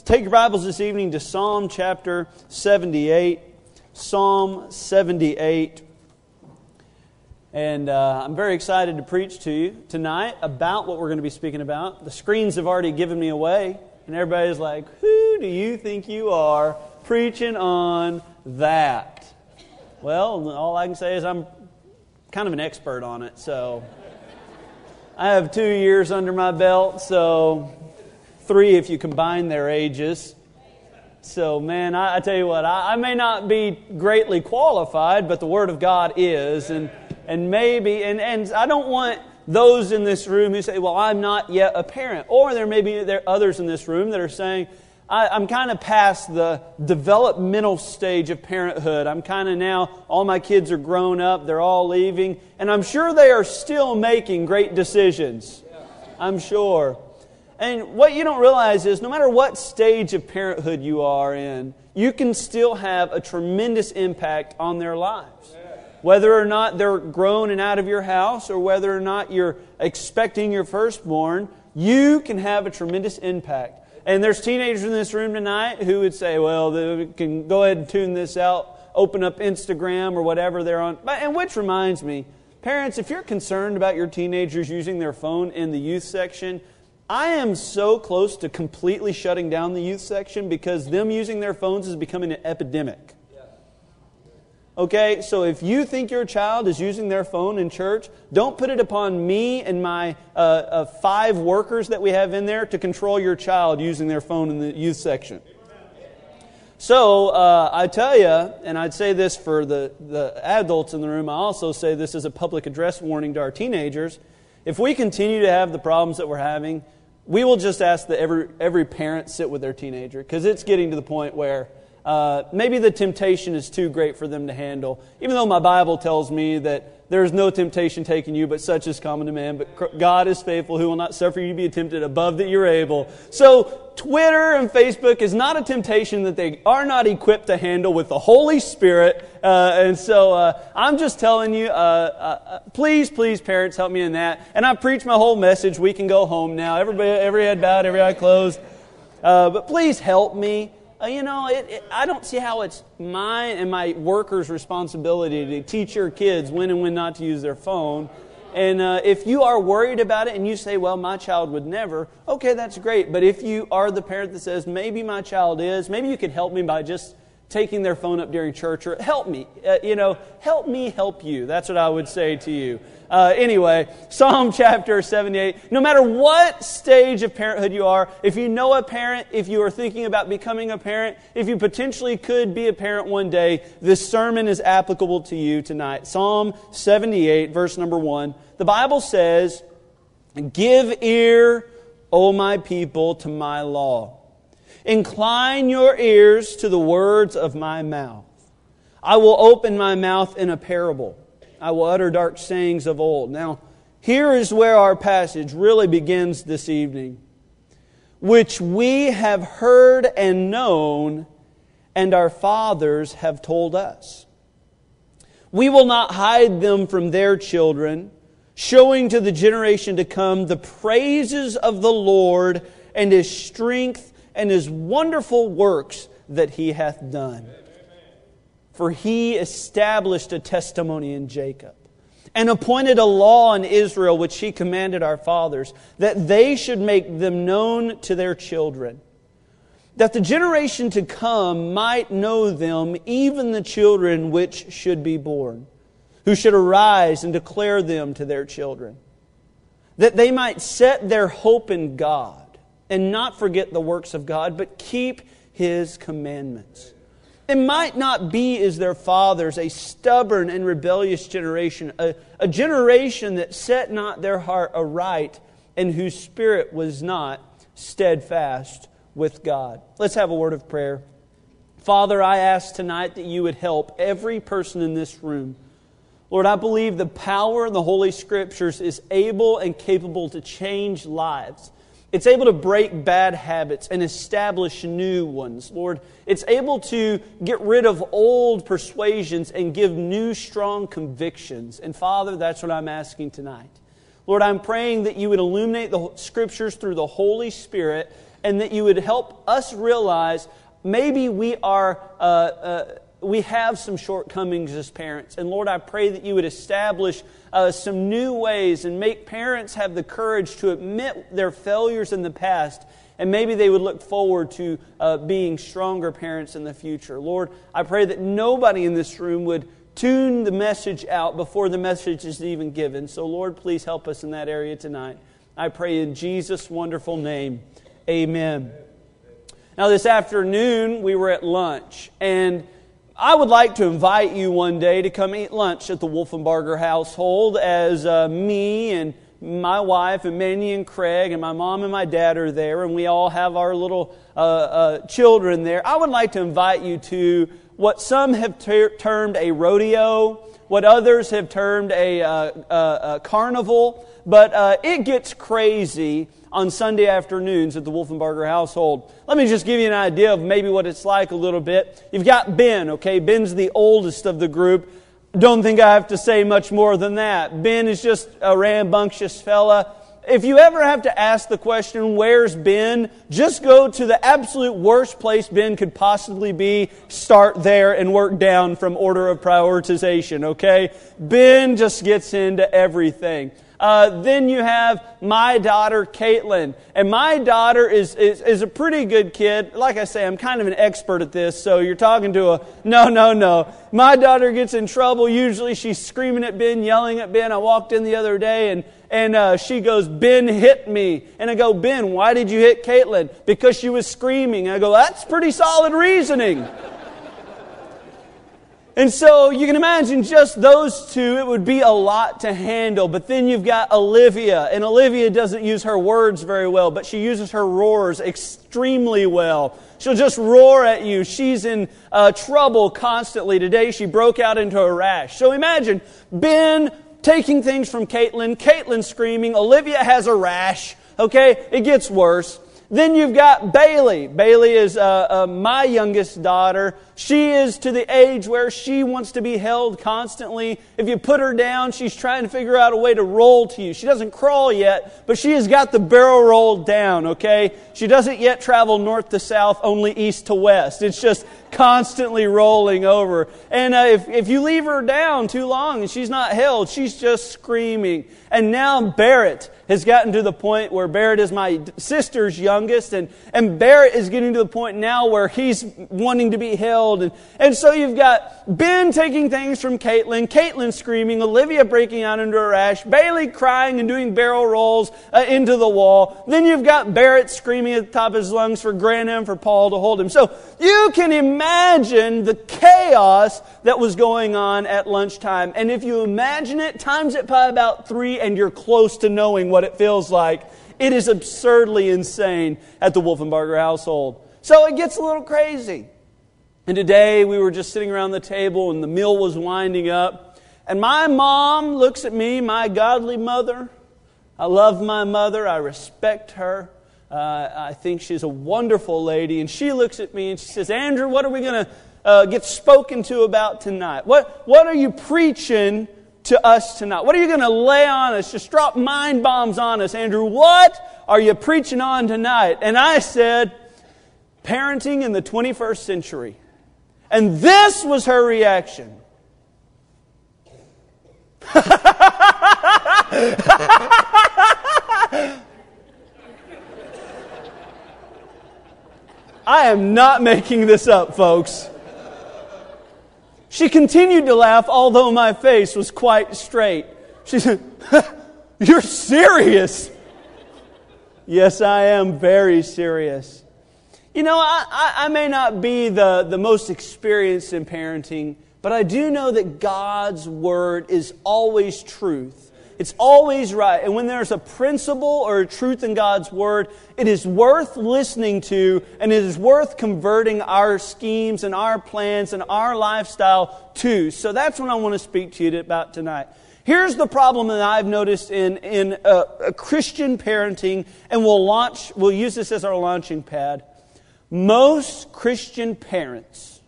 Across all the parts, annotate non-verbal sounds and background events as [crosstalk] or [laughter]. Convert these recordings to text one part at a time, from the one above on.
So take your Bibles this evening to Psalm chapter 78. Psalm 78. And uh, I'm very excited to preach to you tonight about what we're going to be speaking about. The screens have already given me away, and everybody's like, Who do you think you are preaching on that? Well, all I can say is I'm kind of an expert on it, so I have two years under my belt, so three if you combine their ages. So, man, I, I tell you what, I, I, may not be greatly qualified, but the Word of God is. And and maybe, and, and I don't want those in this room who say, well, I'm not yet a parent. Or there may be there others in this room that are saying, I, am kind of past the developmental stage of parenthood. I'm kind of now, all my kids are grown up, they're all leaving, and I'm sure they are still making great decisions. I'm sure. And what you don't realize is no matter what stage of parenthood you are in, you can still have a tremendous impact on their lives whether or not they're grown and out of your house or whether or not you're expecting your firstborn, you can have a tremendous impact. And there's teenagers in this room tonight who would say, well, they can go ahead and tune this out, open up Instagram or whatever they're on. And which reminds me, parents, if you're concerned about your teenagers using their phone in the youth section, I am so close to completely shutting down the youth section because them using their phones is becoming an epidemic. Okay, so if you think your child is using their phone in church, don't put it upon me and my uh, uh, five workers that we have in there to control your child using their phone in the youth section. So uh, I tell you, and I'd say this for the, the adults in the room, I also say this as a public address warning to our teenagers. If we continue to have the problems that we're having, we will just ask that every, every parent sit with their teenager because it's getting to the point where uh, maybe the temptation is too great for them to handle. Even though my Bible tells me that there is no temptation taking you, but such is common to man. But God is faithful, who will not suffer you to be tempted above that you're able. So, Twitter and Facebook is not a temptation that they are not equipped to handle with the Holy Spirit. Uh, and so, uh, I'm just telling you, uh, uh, please, please, parents, help me in that. And I preached my whole message. We can go home now. Everybody, every head bowed, every eye closed. but please help me uh, you know, it, it, I don't see how it's my and my workers' responsibility to teach your kids when and when not to use their phone. And uh, if you are worried about it and you say, well, my child would never, okay, that's great. But if you are the parent that says, maybe my child is, maybe you could help me by just taking their phone up during church or help me, uh, you know, help me help you. That's what I would say to you. Uh, anyway, Psalm [laughs] chapter 78. No matter what stage of parenthood you are, if you know a parent, if you are thinking about becoming a parent, if you potentially could be a parent one day, this sermon is applicable to you tonight. Psalm 78, verse number 1. The Bible says, Give ear, O my people, to my law. Incline your ears to the words of my mouth. I will open my mouth in a parable. I will utter dark sayings of old. Now, here is where our passage really begins this evening. Which we have heard and known, and our fathers have told us. We will not hide them from their children, showing to the generation to come the praises of the Lord and his strength and his wonderful works that he hath done. For he established a testimony in Jacob and appointed a law in Israel which he commanded our fathers, that they should make them known to their children, that the generation to come might know them, even the children which should be born, who should arise and declare them to their children, that they might set their hope in God and not forget the works of God, but keep his commandments. It might not be as their fathers, a stubborn and rebellious generation, a, a generation that set not their heart aright and whose spirit was not steadfast with God. Let's have a word of prayer. Father, I ask tonight that you would help every person in this room. Lord, I believe the power of the Holy Scriptures is able and capable to change lives. It's able to break bad habits and establish new ones. Lord, it's able to get rid of old persuasions and give new, strong convictions. And Father, that's what I'm asking tonight. Lord, I'm praying that you would illuminate the scriptures through the Holy Spirit and that you would help us realize maybe we are. Uh, uh, we have some shortcomings as parents. And Lord, I pray that you would establish uh, some new ways and make parents have the courage to admit their failures in the past. And maybe they would look forward to uh, being stronger parents in the future. Lord, I pray that nobody in this room would tune the message out before the message is even given. So, Lord, please help us in that area tonight. I pray in Jesus' wonderful name. Amen. Now, this afternoon, we were at lunch, and I would like to invite you one day to come eat lunch at the Wolfenbarger household as uh, me and my wife and Manny and Craig and my mom and my dad are there, and we all have our little uh, uh, children there. I would like to invite you to what some have ter- termed a rodeo, what others have termed a, uh, a carnival, but uh, it gets crazy on Sunday afternoons at the Wolfenbarger household. Let me just give you an idea of maybe what it's like a little bit. You've got Ben, okay? Ben's the oldest of the group. Don't think I have to say much more than that. Ben is just a rambunctious fella. If you ever have to ask the question, where's Ben? Just go to the absolute worst place Ben could possibly be, start there, and work down from order of prioritization, okay? Ben just gets into everything. Uh, then you have my daughter, Caitlin. And my daughter is, is, is a pretty good kid. Like I say, I'm kind of an expert at this, so you're talking to a no, no, no. My daughter gets in trouble. Usually she's screaming at Ben, yelling at Ben. I walked in the other day and and uh, she goes, Ben hit me. And I go, Ben, why did you hit Caitlin? Because she was screaming. And I go, that's pretty solid reasoning. And so you can imagine just those two, it would be a lot to handle. But then you've got Olivia, and Olivia doesn't use her words very well, but she uses her roars extremely well. She'll just roar at you. She's in uh, trouble constantly. Today she broke out into a rash. So imagine Ben taking things from Caitlin, Caitlin screaming, Olivia has a rash. Okay, it gets worse. Then you've got Bailey. Bailey is uh, uh, my youngest daughter. She is to the age where she wants to be held constantly. If you put her down, she's trying to figure out a way to roll to you. She doesn't crawl yet, but she has got the barrel rolled down, okay? She doesn't yet travel north to south, only east to west. It's just constantly rolling over. And uh, if, if you leave her down too long and she's not held, she's just screaming. And now Barrett has gotten to the point where Barrett is my sister's youngest, and, and Barrett is getting to the point now where he's wanting to be held. And, and so you've got Ben taking things from Caitlin, Caitlin screaming, Olivia breaking out into a rash, Bailey crying and doing barrel rolls uh, into the wall. Then you've got Barrett screaming at the top of his lungs for Grandma and for Paul to hold him. So you can imagine the chaos that was going on at lunchtime. And if you imagine it, times it by about three, and you're close to knowing what it feels like. It is absurdly insane at the Wolfenbarger household. So it gets a little crazy. And today we were just sitting around the table and the meal was winding up. And my mom looks at me, my godly mother. I love my mother, I respect her. Uh, I think she's a wonderful lady. And she looks at me and she says, Andrew, what are we going to uh, get spoken to about tonight? What, what are you preaching to us tonight? What are you going to lay on us? Just drop mind bombs on us, Andrew. What are you preaching on tonight? And I said, parenting in the 21st century. And this was her reaction. [laughs] I am not making this up, folks. She continued to laugh, although my face was quite straight. She said, [laughs] You're serious? yes, I am very serious. You know, I, I, may not be the, the most experienced in parenting, but I do know that God's Word is always truth. It's always right. And when there's a principle or a truth in God's Word, it is worth listening to and it is worth converting our schemes and our plans and our lifestyle to. So that's what I want to speak to you about tonight. Here's the problem that I've noticed in, in a, Christian parenting, and we'll launch, we'll use this as our launching pad. Most Christian parents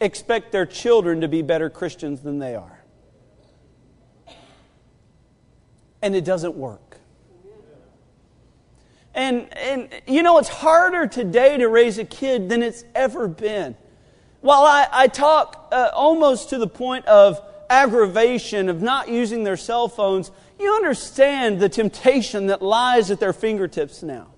expect their children to be better Christians than they are. And it doesn't work. And, and you know, it's harder today to raise a kid than it's ever been. While I, I talk uh, almost to the point of aggravation of not using their cell phones, you understand the temptation that lies at their fingertips now.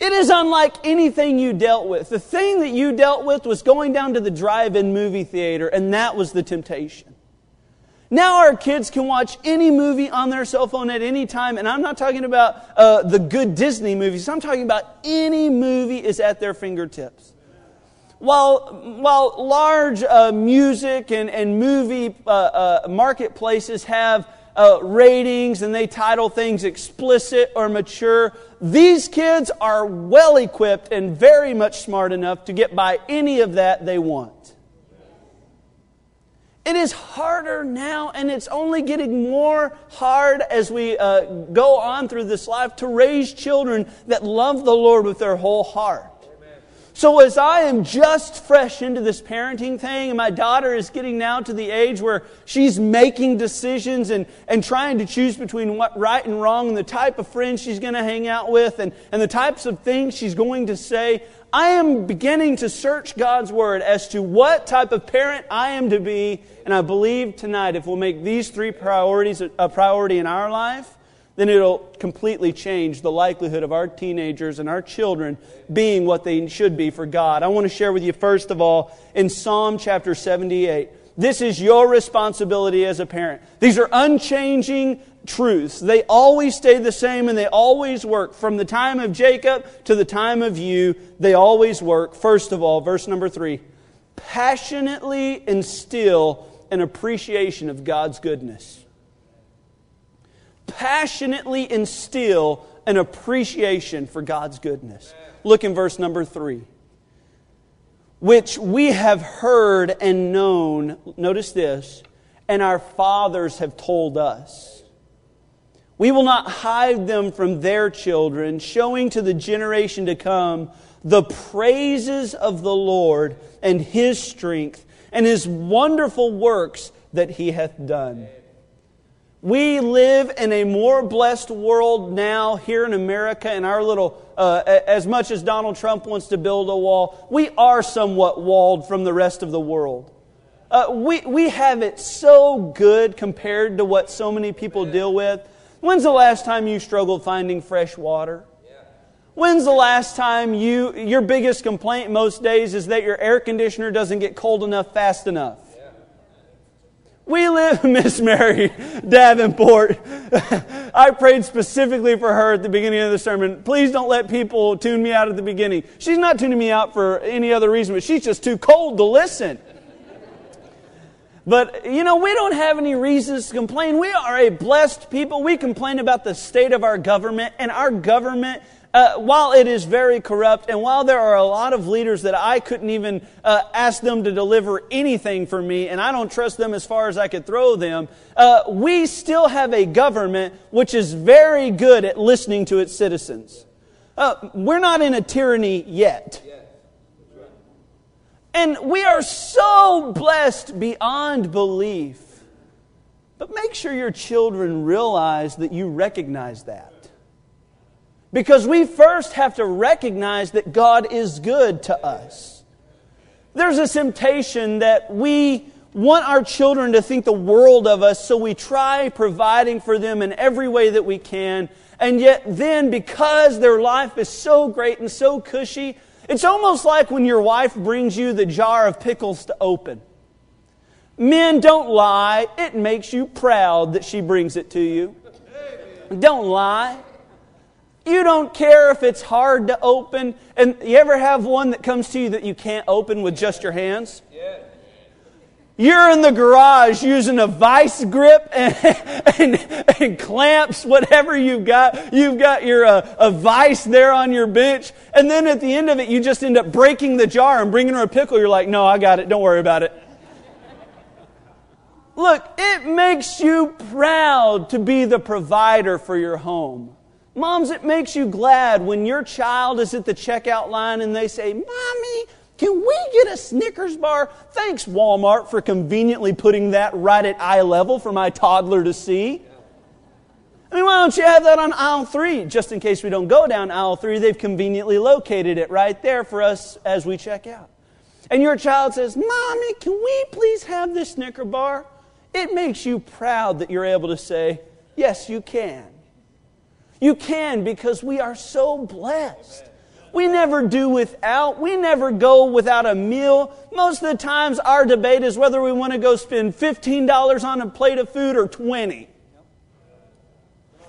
It is unlike anything you dealt with. The thing that you dealt with was going down to the drive in movie theater, and that was the temptation. Now our kids can watch any movie on their cell phone at any time, and I'm not talking about uh, the good Disney movies. I'm talking about any movie is at their fingertips. While, while large uh, music and, and movie uh, uh marketplaces have uh, ratings and they title things explicit or mature, these kids are well equipped and very much smart enough to get by any of that they want. It is harder now, and it's only getting more hard as we uh, go on through this life to raise children that love the Lord with their whole heart. So, as I am just fresh into this parenting thing, and my daughter is getting now to the age where she's making decisions and, and trying to choose between what right and wrong, and the type of friends she's going to hang out with, and, and the types of things she's going to say, I am beginning to search God's Word as to what type of parent I am to be. And I believe tonight, if we'll make these three priorities a priority in our life, then it'll completely change the likelihood of our teenagers and our children being what they should be for God. I want to share with you, first of all, in Psalm chapter 78. This is your responsibility as a parent. These are unchanging truths. They always stay the same and they always work. From the time of Jacob to the time of you, they always work. First of all, verse number three passionately instill an appreciation of God's goodness. Passionately instill an appreciation for God's goodness. Look in verse number three. Which we have heard and known, notice this, and our fathers have told us we will not hide them from their children, showing to the generation to come the praises of the Lord and his strength and his wonderful works that he hath done. We live in a more blessed world now here in America, in our little, uh, as much as Donald Trump wants to build a wall, we are somewhat walled from the rest of the world. Uh, we, we have it so good compared to what so many people deal with. When's the last time you struggled finding fresh water? When's the last time you, your biggest complaint most days is that your air conditioner doesn't get cold enough fast enough? We live, [laughs] Miss Mary Davenport. I prayed specifically for her at the beginning of the sermon. Please don't let people tune me out at the beginning. She's not tuning me out for any other reason, but she's just too cold to listen. But, you know, we don't have any reasons to complain. We are a blessed people. We complain about the state of our government, and our government, uh, while it is very corrupt, and while there are a lot of leaders that I couldn't even uh, ask them to deliver anything for me, and I don't trust them as far as I could throw them, uh, we still have a government which is very good at listening to its citizens. Uh, we're not in a tyranny yet. And we are so blessed beyond belief. But make sure your children realize that you recognize that. Because we first have to recognize that God is good to us. There's a temptation that we want our children to think the world of us, so we try providing for them in every way that we can. And yet, then, because their life is so great and so cushy, it's almost like when your wife brings you the jar of pickles to open. Men, don't lie. It makes you proud that she brings it to you. Don't lie. You don't care if it's hard to open. And you ever have one that comes to you that you can't open with just your hands? You're in the garage using a vice grip [laughs] and, and, and clamps, whatever you've got. You've got your uh, a vice there on your bench. And then at the end of it, you just end up breaking the jar and bringing her a pickle. You're like, no, I got it. Don't worry about it. Look, it makes you proud to be the provider for your home. Moms, it makes you glad when your child is at the checkout line and they say, Mommy, can we get a Snickers bar? Thanks, Walmart, for conveniently putting that right at eye level for my toddler to see. I mean, why don't you have that on aisle three? Just in case we don't go down aisle three, they've conveniently located it right there for us as we check out. And your child says, Mommy, can we please have this Snicker bar? It makes you proud that you're able to say, Yes, you can. You can because we are so blessed. We never do without. We never go without a meal. Most of the times, our debate is whether we want to go spend $15 on a plate of food or 20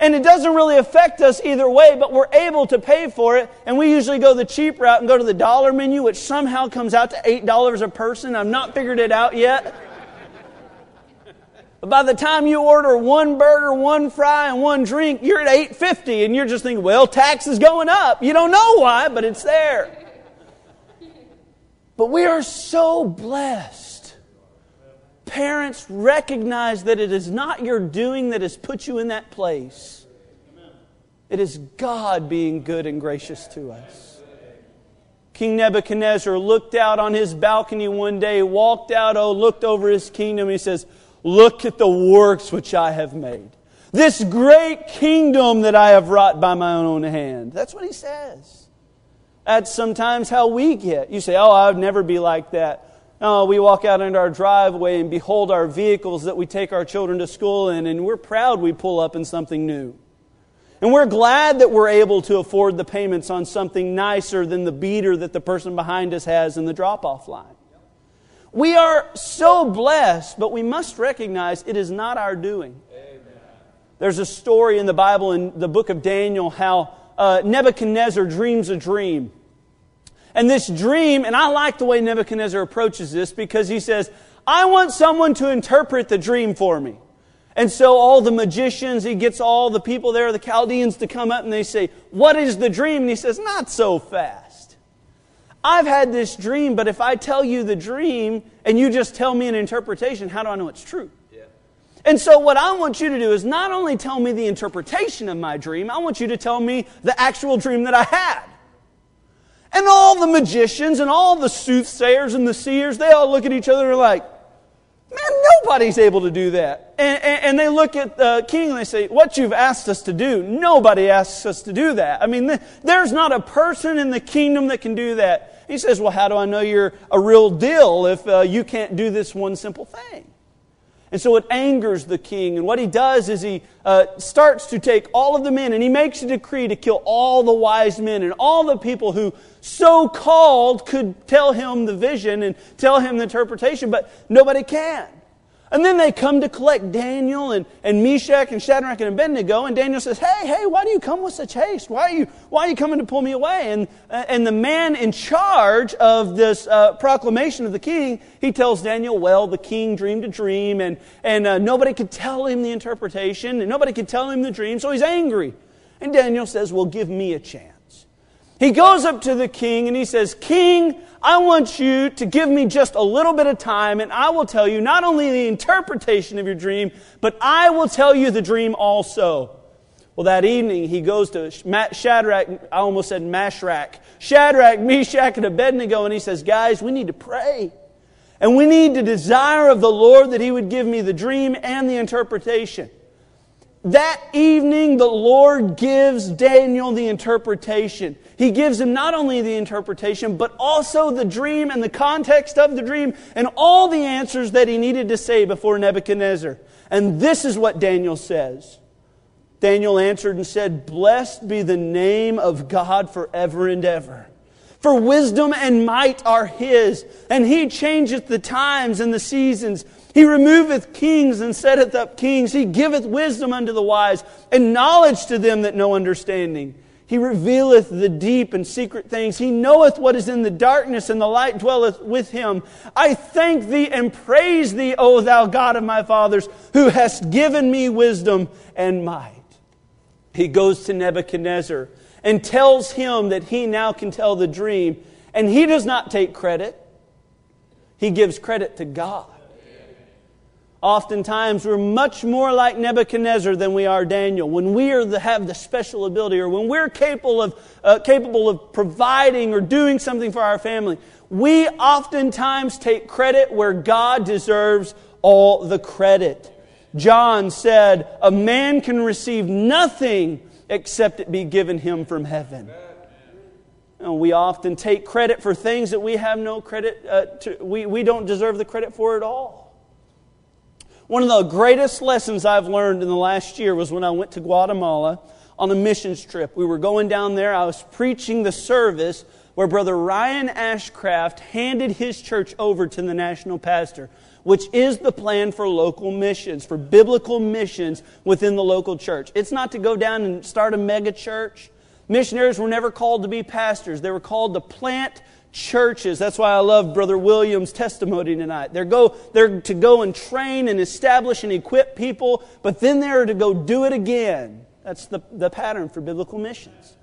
and it doesn't really affect us either way, but we're able to pay for it. And we usually go the cheap route and go to the dollar menu, which somehow comes out to $8 a person. I've not figured it out yet. But by the time you order one burger, one fry, and one drink, you're at 850 and you're just thinking, well, tax is going up. You don't know why, but it's there. But we are so blessed Parents, recognize that it is not your doing that has put you in that place. It is God being good and gracious to us. King Nebuchadnezzar looked out on his balcony one day, walked out, oh, looked over his kingdom. He says, Look at the works which I have made. This great kingdom that I have wrought by my own hand. That's what he says. That's sometimes how we get. You say, Oh, I would never be like that. Oh, we walk out into our driveway and behold our vehicles that we take our children to school in, and we're proud we pull up in something new. And we're glad that we're able to afford the payments on something nicer than the beater that the person behind us has in the drop off line. We are so blessed, but we must recognize it is not our doing. Amen. There's a story in the Bible, in the book of Daniel, how uh, Nebuchadnezzar dreams a dream. And this dream, and I like the way Nebuchadnezzar approaches this because he says, I want someone to interpret the dream for me. And so all the magicians, he gets all the people there, the Chaldeans, to come up and they say, What is the dream? And he says, Not so fast. I've had this dream, but if I tell you the dream and you just tell me an interpretation, how do I know it's true? Yeah. And so, what I want you to do is not only tell me the interpretation of my dream, I want you to tell me the actual dream that I had. And all the magicians and all the soothsayers and the seers, they all look at each other and are like, man, nobody's able to do that. And, and, and, they look at the king and they say, what you've asked us to do, nobody asks us to do that. I mean, there's not a person in the kingdom that can do that. He says, well, how do I know you're a real deal if uh, you can't do this one simple thing? And so it angers the king. And what he does is he uh, starts to take all of the men and he makes a decree to kill all the wise men and all the people who so called could tell him the vision and tell him the interpretation, but nobody can. And then they come to collect Daniel and, and Meshach and Shadrach and Abednego. And Daniel says, Hey, hey, why do you come with such haste? Why are you, why are you coming to pull me away? And, and the man in charge of this uh, proclamation of the king, he tells Daniel, Well, the king dreamed a dream, and, and uh, nobody could tell him the interpretation, and nobody could tell him the dream, so he's angry. And Daniel says, Well, give me a chance. He goes up to the king and he says, King, I want you to give me just a little bit of time and I will tell you not only the interpretation of your dream, but I will tell you the dream also. Well, that evening he goes to Shadrach, I almost said Mashrak, Shadrach, Meshach, and Abednego, and he says, Guys, we need to pray. And we need to desire of the Lord that he would give me the dream and the interpretation. That evening, the Lord gives Daniel the interpretation. He gives him not only the interpretation, but also the dream and the context of the dream and all the answers that he needed to say before Nebuchadnezzar. And this is what Daniel says. Daniel answered and said, Blessed be the name of God forever and ever. For wisdom and might are his, and he changeth the times and the seasons. He removeth kings and setteth up kings. He giveth wisdom unto the wise and knowledge to them that know understanding. He revealeth the deep and secret things. He knoweth what is in the darkness, and the light dwelleth with him. I thank thee and praise thee, O thou God of my fathers, who hast given me wisdom and might. He goes to Nebuchadnezzar and tells him that he now can tell the dream, and he does not take credit. He gives credit to God. Oftentimes, we're much more like Nebuchadnezzar than we are Daniel. When we are the, have the special ability, or when we're capable of, uh, capable of providing or doing something for our family, we oftentimes take credit where God deserves all the credit. John said, A man can receive nothing except it be given him from heaven. And we often take credit for things that we have no credit, uh, to, we, we don't deserve the credit for at all. One of the greatest lessons I've learned in the last year was when I went to Guatemala on a missions trip. We were going down there, I was preaching the service where Brother Ryan Ashcraft handed his church over to the national pastor, which is the plan for local missions, for biblical missions within the local church. It's not to go down and start a mega church. Missionaries were never called to be pastors, they were called to plant churches. That's why I love Brother Williams' testimony tonight. They're, go, they're to go and train and establish and equip people, but then they're to go do it again. That's the, the pattern for biblical missions.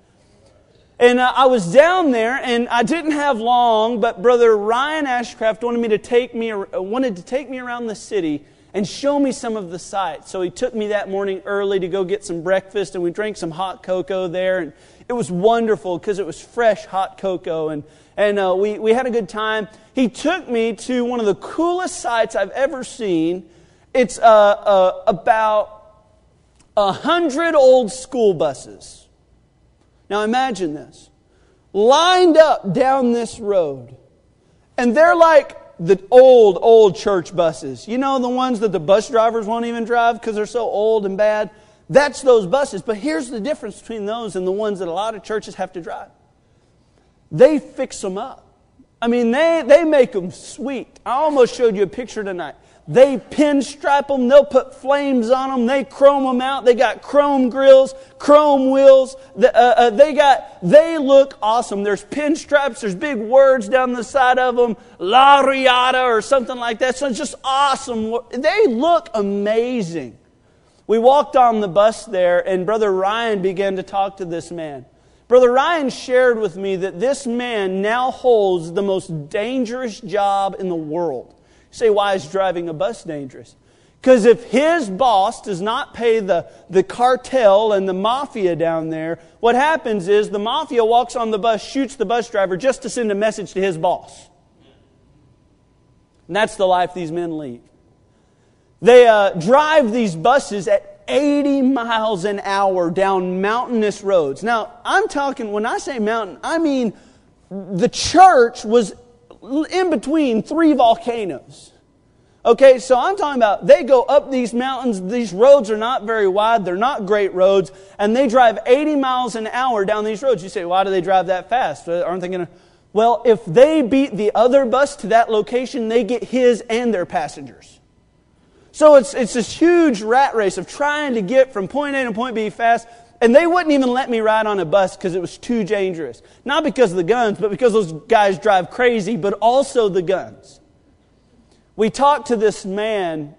And uh, I was down there, and I didn't have long, but Brother Ryan Ashcraft wanted me to take me wanted to take me around the city and show me some of the sights. So he took me that morning early to go get some breakfast, and we drank some hot cocoa there, and it was wonderful because it was fresh hot cocoa, and and uh, we we had a good time. He took me to one of the coolest sights I've ever seen. It's uh, uh about a hundred old school buses now imagine this lined up down this road. And they're like the old, old church buses. You know, the ones that the bus drivers won't even drive because they're so old and bad? That's those buses. But here's the difference between those and the ones that a lot of churches have to drive they fix them up. I mean, they, they make them sweet. I almost showed you a picture tonight. They pinstripe them. They'll put flames on them. They chrome them out. They got chrome grills, chrome wheels. Uh, uh, they got, they look awesome. There's pinstripes. There's big words down the side of them. La Riata or something like that. So it's just awesome. They look amazing. We walked on the bus there and Brother Ryan began to talk to this man. Brother Ryan shared with me that this man now holds the most dangerous job in the world say, why is driving a bus dangerous? Because if his boss does not pay the, the cartel and the mafia down there, what happens is the mafia walks on the bus, shoots the bus driver just to send a message to his boss. And that's the life these men lead. They uh, drive these buses at 80 miles an hour down mountainous roads. Now, I'm talking, when I say mountain, I mean the church was in between three volcanoes. Okay, so I'm talking about they go up these mountains. These roads are not very wide. They're not great roads. And they drive 80 miles an hour down these roads. You say, why do they drive that fast? Aren't they going to? Well, if they beat the other bus to that location, they get his and their passengers. So it's, it's this huge rat race of trying to get from point A to point B fast. And they wouldn't even let me ride on a bus because it was too dangerous. Not because of the guns, but because those guys drive crazy, but also the guns. We talked to this man,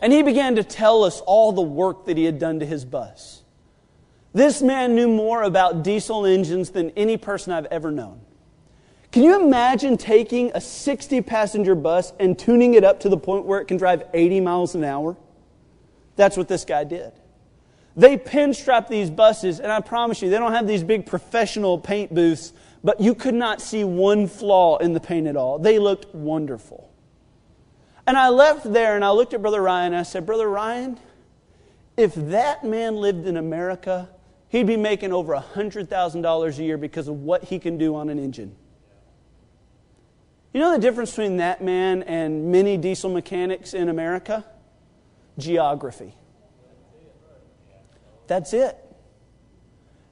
and he began to tell us all the work that he had done to his bus. This man knew more about diesel engines than any person I've ever known. Can you imagine taking a 60 passenger bus and tuning it up to the point where it can drive 80 miles an hour? That's what this guy did. They pinstripe these buses, and I promise you, they don't have these big professional paint booths, but you could not see one flaw in the paint at all. They looked wonderful. And I left there and I looked at Brother Ryan and I said, Brother Ryan, if that man lived in America, he'd be making over $100,000 a year because of what he can do on an engine. You know the difference between that man and many diesel mechanics in America? Geography. That's it.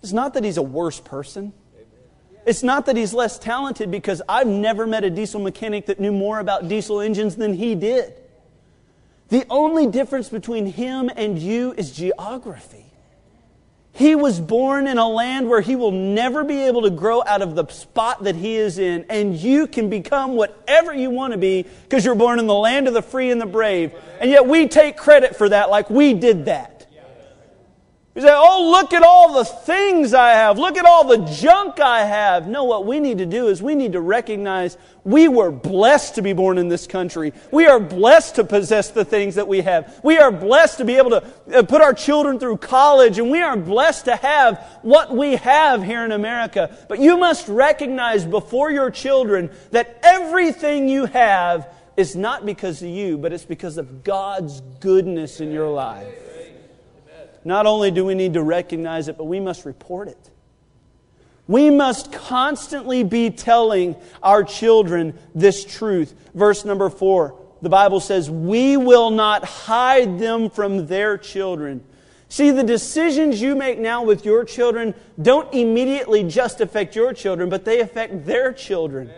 It's not that he's a worse person. It's not that he's less talented because I've never met a diesel mechanic that knew more about diesel engines than he did. The only difference between him and you is geography. He was born in a land where he will never be able to grow out of the spot that he is in, and you can become whatever you want to be because you're born in the land of the free and the brave. And yet we take credit for that like we did that. You say, oh, look at all the things I have. Look at all the junk I have. No, what we need to do is we need to recognize we were blessed to be born in this country. We are blessed to possess the things that we have. We are blessed to be able to uh, put our children through college, and we are blessed to have what we have here in America. But you must recognize before your children that everything you have is not because of you, but it's because of God's goodness in your life. Not only do we need to recognize it, but we must report it. We must constantly be telling our children this truth. Verse number four, the Bible says, We will not hide them from their children. See, the decisions you make now with your children don't immediately just affect your children, but they affect their children.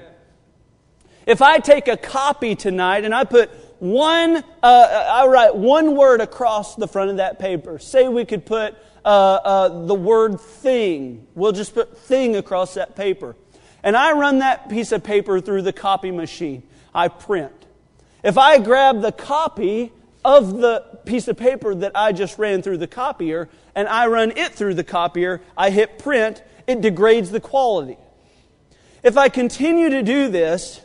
If I take a copy tonight and I put one, uh, I write one word across the front of that paper, say we could put uh, uh, the word thing. We'll just put thing across that paper. And I run that piece of paper through the copy machine. I print. If I grab the copy of the piece of paper that I just ran through the copier and I run it through the copier, I hit print, it degrades the quality. If I continue to do this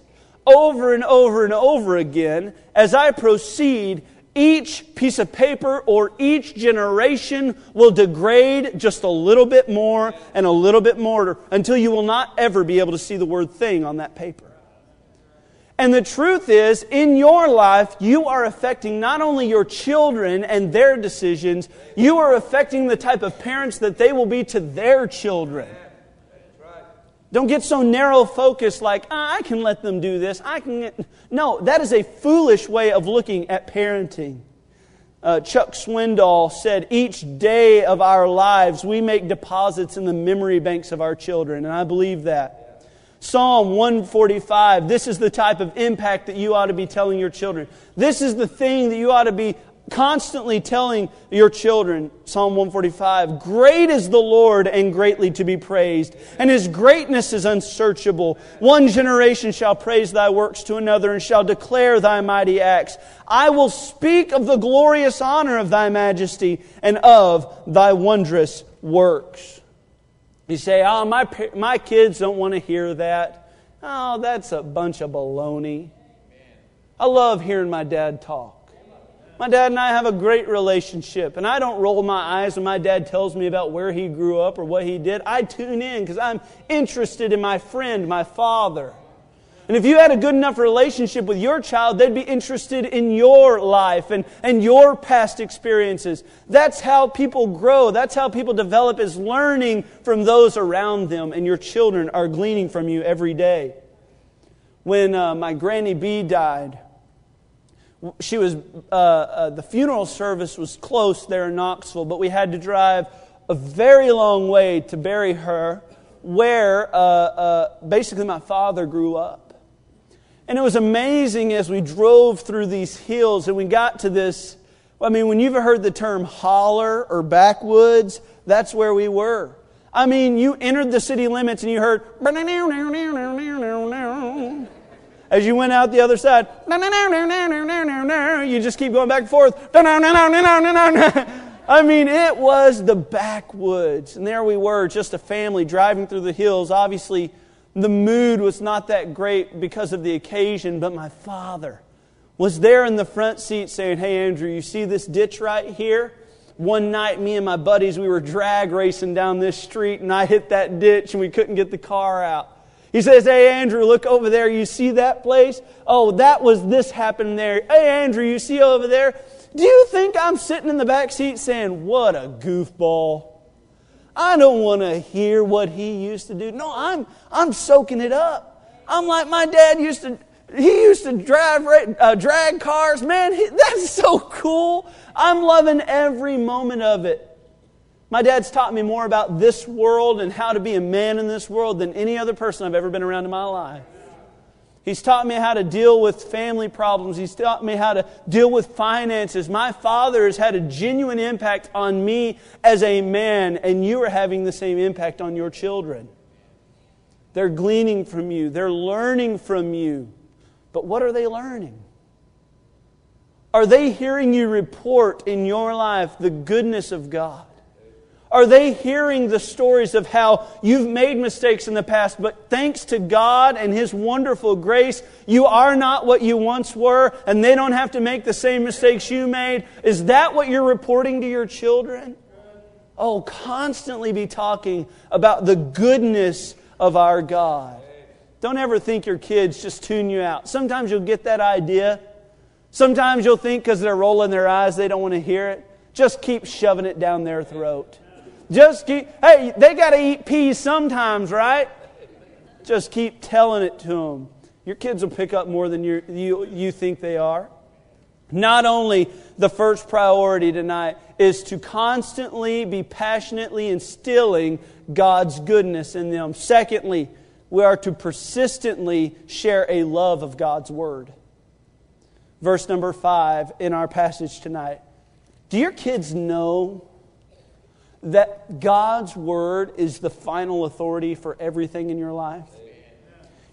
over and over and over again, as I proceed, each piece of paper or each generation will degrade just a little bit more and a little bit more until you will not ever be able to see the word thing on that paper. And the truth is, in your life, you are affecting not only your children and their decisions, you are affecting the type of parents that they will be to their children. Don't get so narrow focused like, ah, I can let them do this. I can. No, that is a foolish way of looking at parenting. Uh, Chuck Swindoll said, Each day of our lives, we make deposits in the memory banks of our children. And I believe that. Psalm 145, this is the type of impact that you ought to be telling your children. This is the thing that you ought to be constantly telling your children, Psalm 145, Great is the Lord and greatly to be praised, and his greatness is unsearchable. One generation shall praise thy works to another and shall declare thy mighty acts. I will speak of the glorious honor of thy majesty and of thy wondrous works. You say, Oh, my, my kids don't want to hear that. Oh, that's a bunch of baloney. I love hearing my dad talk. My dad and I have a great relationship, and I don't roll my eyes when my dad tells me about where he grew up or what he did. I tune in because I'm interested in my friend, my father. And if you had a good enough relationship with your child, they'd be interested in your life and, and your past experiences. That's how people grow. That's how people develop is learning from those around them, and your children are gleaning from you every day. When uh, my Granny B died, she was uh, uh, the funeral service was close there in Knoxville, but we had to drive a very long way to bury her, where uh, uh, basically my father grew up. And it was amazing as we drove through these hills and we got to this. I mean, when you've heard the term holler or backwoods, that's where we were. I mean, you entered the city limits and you heard as you went out the other side, you just keep going back and forth. I mean, it was the backwoods. And there we were, just a family driving through the hills. Obviously, the mood was not that great because of the occasion, but my father was there in the front seat saying, Hey, Andrew, you see this ditch right here? One night, me and my buddies, we were drag racing down this street, and I hit that ditch, and we couldn't get the car out. He says, Hey, Andrew, look over there. You see that place? Oh, that was this happened there. Hey, Andrew, you see over there? Do you think I'm sitting in the back seat saying, What a goofball? I don't want to hear what he used to do. No, I'm, I'm soaking it up. I'm like my dad used to. He used to drive uh, drag cars. Man, he, [laughs] that's so cool. I'm loving every moment of it. My dad's taught me more about this world and how to be a man in this world than any other person I've ever been around in my life. He's taught me how to deal with family problems. He's taught me how to deal with finances. My father has had a genuine impact on me as a man, and you are having the same impact on your children. They're gleaning from you, they're learning from you. But what are they learning? Are they hearing you report in your life the goodness of God? Are they hearing the stories of how you've made mistakes in the past, but thanks to God and His wonderful grace, you are not what you once were, and they don't have to make the same mistakes you made? Is that what you're reporting to your children? Oh, constantly be talking about the goodness of our God. Don't ever think your kids just tune you out. Sometimes you'll get that idea. Sometimes you'll think because they're rolling their eyes they don't want to hear it. Just keep shoving it down their throat. Just keep, hey, they got to eat peas sometimes, right? Just keep telling it to them. Your kids will pick up more than you, you think they are. Not only the first priority tonight is to constantly be passionately instilling God's goodness in them. Secondly, we are to persistently share a love of God's Word. Verse number five in our passage tonight. Do your kids know that God's Word is the final authority for everything in your life?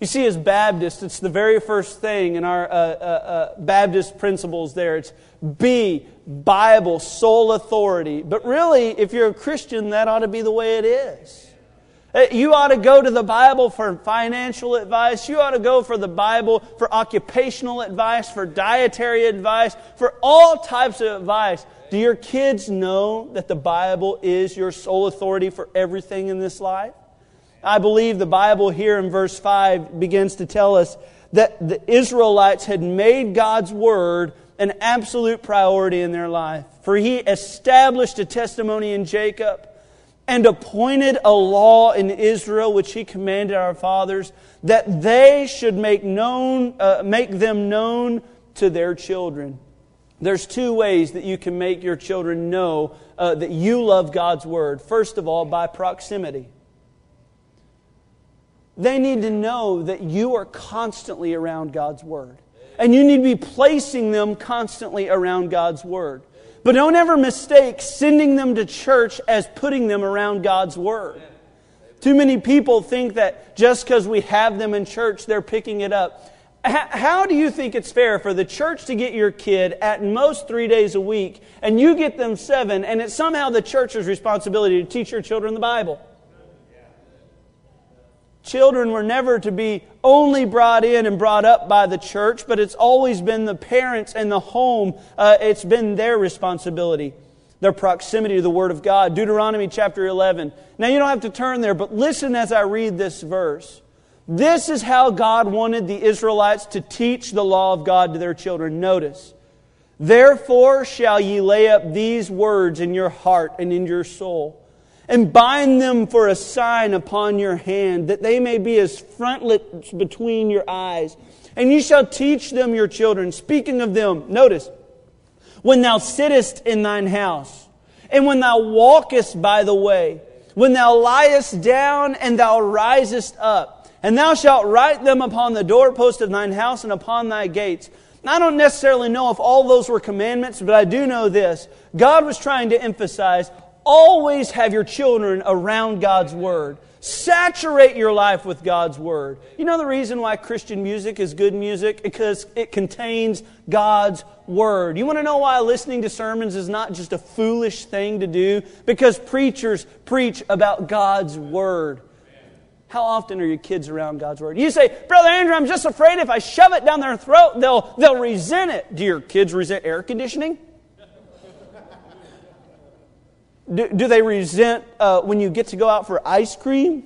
You see, as Baptists, it's the very first thing in our uh, uh, uh, Baptist principles there. It's B, Bible, sole authority. But really, if you're a Christian, that ought to be the way it is. Uh, you ought to go to the Bible for financial advice. You ought to go for the Bible for occupational advice, for dietary advice, for all types of advice. Do your kids know that the Bible is your sole authority for everything in this life? I believe the Bible here in verse 5 begins to tell us that the Israelites had made God's word an absolute priority in their life. For he established a testimony in Jacob and appointed a law in Israel, which he commanded our fathers, that they should make, known, uh, make them known to their children. There's two ways that you can make your children know uh, that you love God's word. First of all, by proximity. They need to know that you are constantly around God's Word. And you need to be placing them constantly around God's Word. But don't ever mistake sending them to church as putting them around God's Word. Too many people think that just because we have them in church, they're picking it up. How do you think it's fair for the church to get your kid at most three days a week and you get them seven, and it's somehow the church's responsibility to teach your children the Bible? Children were never to be only brought in and brought up by the church, but it's always been the parents and the home. Uh, it's been their responsibility, their proximity to the Word of God. Deuteronomy chapter 11. Now, you don't have to turn there, but listen as I read this verse. This is how God wanted the Israelites to teach the law of God to their children. Notice. Therefore shall ye lay up these words in your heart and in your soul and bind them for a sign upon your hand, that they may be as frontlets between your eyes. And ye shall teach them your children. Speaking of them, notice, when thou sittest in thine house, and when thou walkest by the way, when thou liest down and thou risest up, and thou shalt write them upon the doorpost of thine house and upon thy gates. I don't necessarily know if all those were commandments, but I do know this. God was trying to emphasize Always have your children around God's Word. Saturate your life with God's Word. You know the reason why Christian music is good music? Because it contains God's Word. You want to know why listening to sermons is not just a foolish thing to do? Because preachers preach about God's Word. How often are your kids around God's Word? You say, Brother Andrew, I'm just afraid if I shove it down their throat, they'll, they'll resent it. Do your kids resent air conditioning? Do, do they resent uh, when you get to go out for ice cream?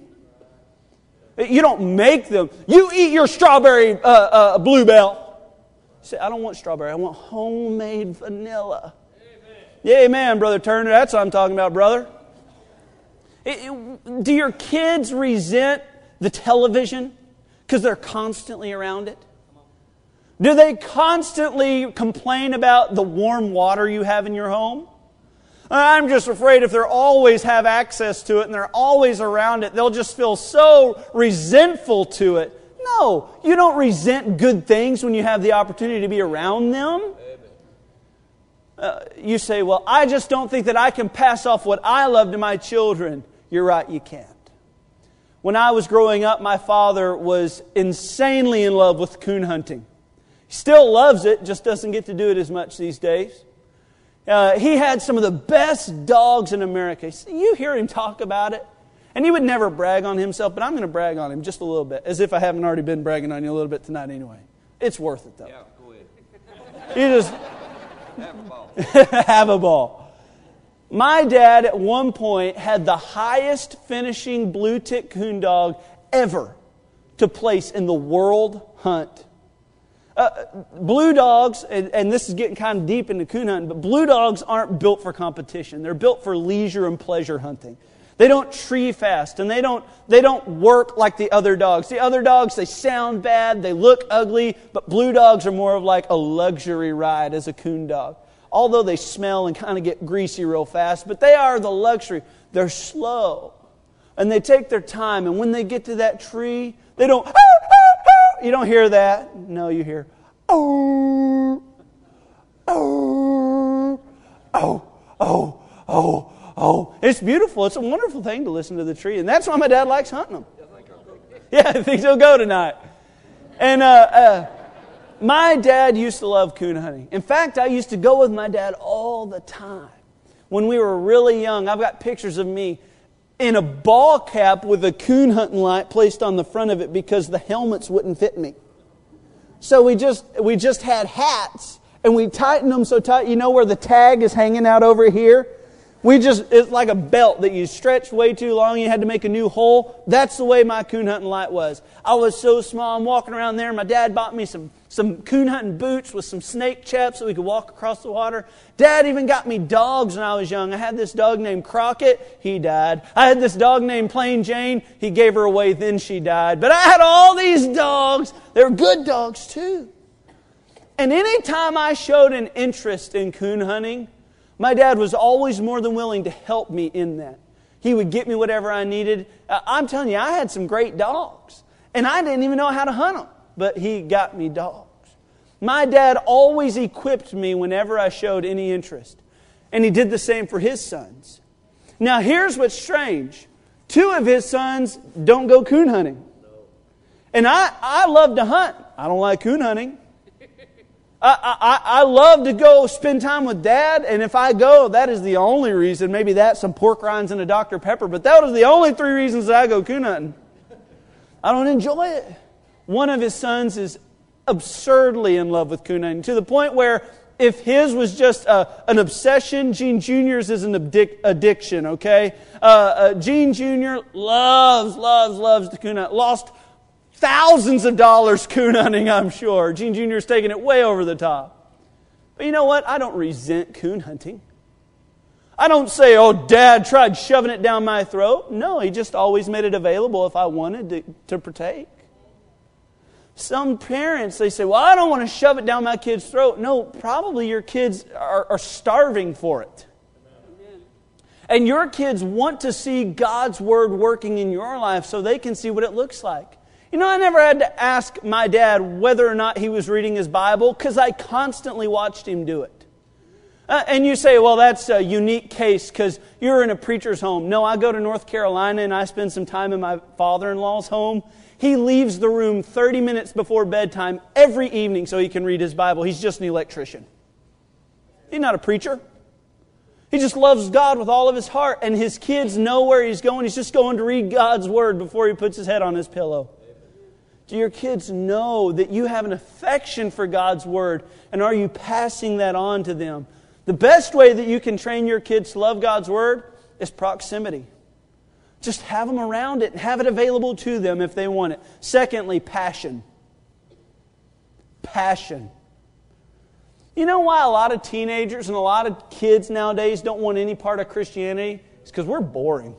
You don't make them. You eat your strawberry uh, uh, Blue Bell. say, I don't want strawberry. I want homemade vanilla. Amen. Yeah, amen, Brother Turner. That's what I'm talking about, brother. Do your kids resent the television because they're constantly around it? Do they constantly complain about the warm water you have in your home? I'm just afraid if they always have access to it and they're always around it, they'll just feel so resentful to it. No, you don't resent good things when you have the opportunity to be around them. Uh, you say, Well, I just don't think that I can pass off what I love to my children. You're right, you can't. When I was growing up, my father was insanely in love with coon hunting. He still loves it, just doesn't get to do it as much these days. Uh, he had some of the best dogs in America. You hear him talk about it. And he would never brag on himself, but I'm going to brag on him just a little bit, as if I haven't already been bragging on you a little bit tonight anyway. It's worth it, though. Yeah, go ahead. You just [laughs] Have a ball. [laughs] have a ball. My dad, at one point, had the highest finishing blue tick coon dog ever to place in the world hunt. Uh, blue dogs, and, and, this is getting kind of deep into coon hunting, but blue dogs aren't built for competition. They're built for leisure and pleasure hunting. They don't tree fast and they don't, they don't work like the other dogs. The other dogs, they sound bad, they look ugly, but blue dogs are more of like a luxury ride as a coon dog. Although they smell and kind of get greasy real fast, but they are the luxury. They're slow and they take their time. And when they get to that tree, they don't, you don't hear that. No, you hear, oh, oh, oh, oh, oh, oh. It's beautiful. It's a wonderful thing to listen to the tree. And that's why my dad likes hunting them. Yeah, [laughs] I think he'll go tonight. And uh, uh, my dad used to love coon hunting. In fact, I used to go with my dad all the time. When we were really young, I've got pictures of me in a ball cap with a coon hunting light placed on the front of it because the helmets wouldn't fit me. So we just, we just had hats and we tightened them so tight. You know where the tag is hanging out over here? We just, it's like a belt that you stretched way too long. You had to make a new hole. That's the way my coon hunting light was. I was so small. I'm walking around there. My dad bought me some, some coon hunting boots with some snake chaps so we could walk across the water. Dad even got me dogs when I was young. I had this dog named Crockett. He died. I had this dog named Plain Jane. He gave her away, then she died. But I had all these dogs. They were good dogs too. And anytime I showed an interest in coon hunting, my dad was always more than willing to help me in that. He would get me whatever I needed. Uh, I'm telling you, I had some great dogs, and I didn't even know how to hunt them, but he got me dogs. My dad always equipped me whenever I showed any interest, and he did the same for his sons. Now, here's what's strange two of his sons don't go coon hunting. And I, I love to hunt. I don't like coon hunting. I, I, I love to go spend time with dad, and if I go, that is the only reason. Maybe that, some pork rinds and a Dr. Pepper, but that was the only three reasons that I go coon hunting. I don't enjoy it. One of his sons is absurdly in love with coon hunting to the point where if his was just a, an obsession, Gene Jr.'s is an addic- addiction, okay? Uh, uh, Gene Jr. loves, loves, loves the coon hunt. Lost thousands of dollars coon hunting, I'm sure. Gene Jr. is taking it way over the top. But you know what? I don't resent coon hunting. I don't say, oh, dad tried shoving it down my throat. No, he just always made it available if I wanted to, to partake. Some parents, they say, well, I don't want to shove it down my kid's throat. No, probably your kids are, are starving for it. And your kids want to see God's word working in your life so they can see what it looks like. You know, I never had to ask my dad whether or not he was reading his Bible because I constantly watched him do it. Uh, and you say, well, that's a unique case because you're in a preacher's home. No, I go to North Carolina and I spend some time in my father in law's home. He leaves the room 30 minutes before bedtime every evening so he can read his Bible. He's just an electrician. He's not a preacher. He just loves God with all of his heart, and his kids know where he's going. He's just going to read God's word before he puts his head on his pillow. Do your kids know that you have an affection for God's Word? And are you passing that on to them? The best way that you can train your kids to love God's Word is proximity. Just have them around it and have it available to them if they want it. Secondly, passion. Passion. You know why a lot of teenagers and a lot of kids nowadays don't want any part of Christianity? It's because we're boring.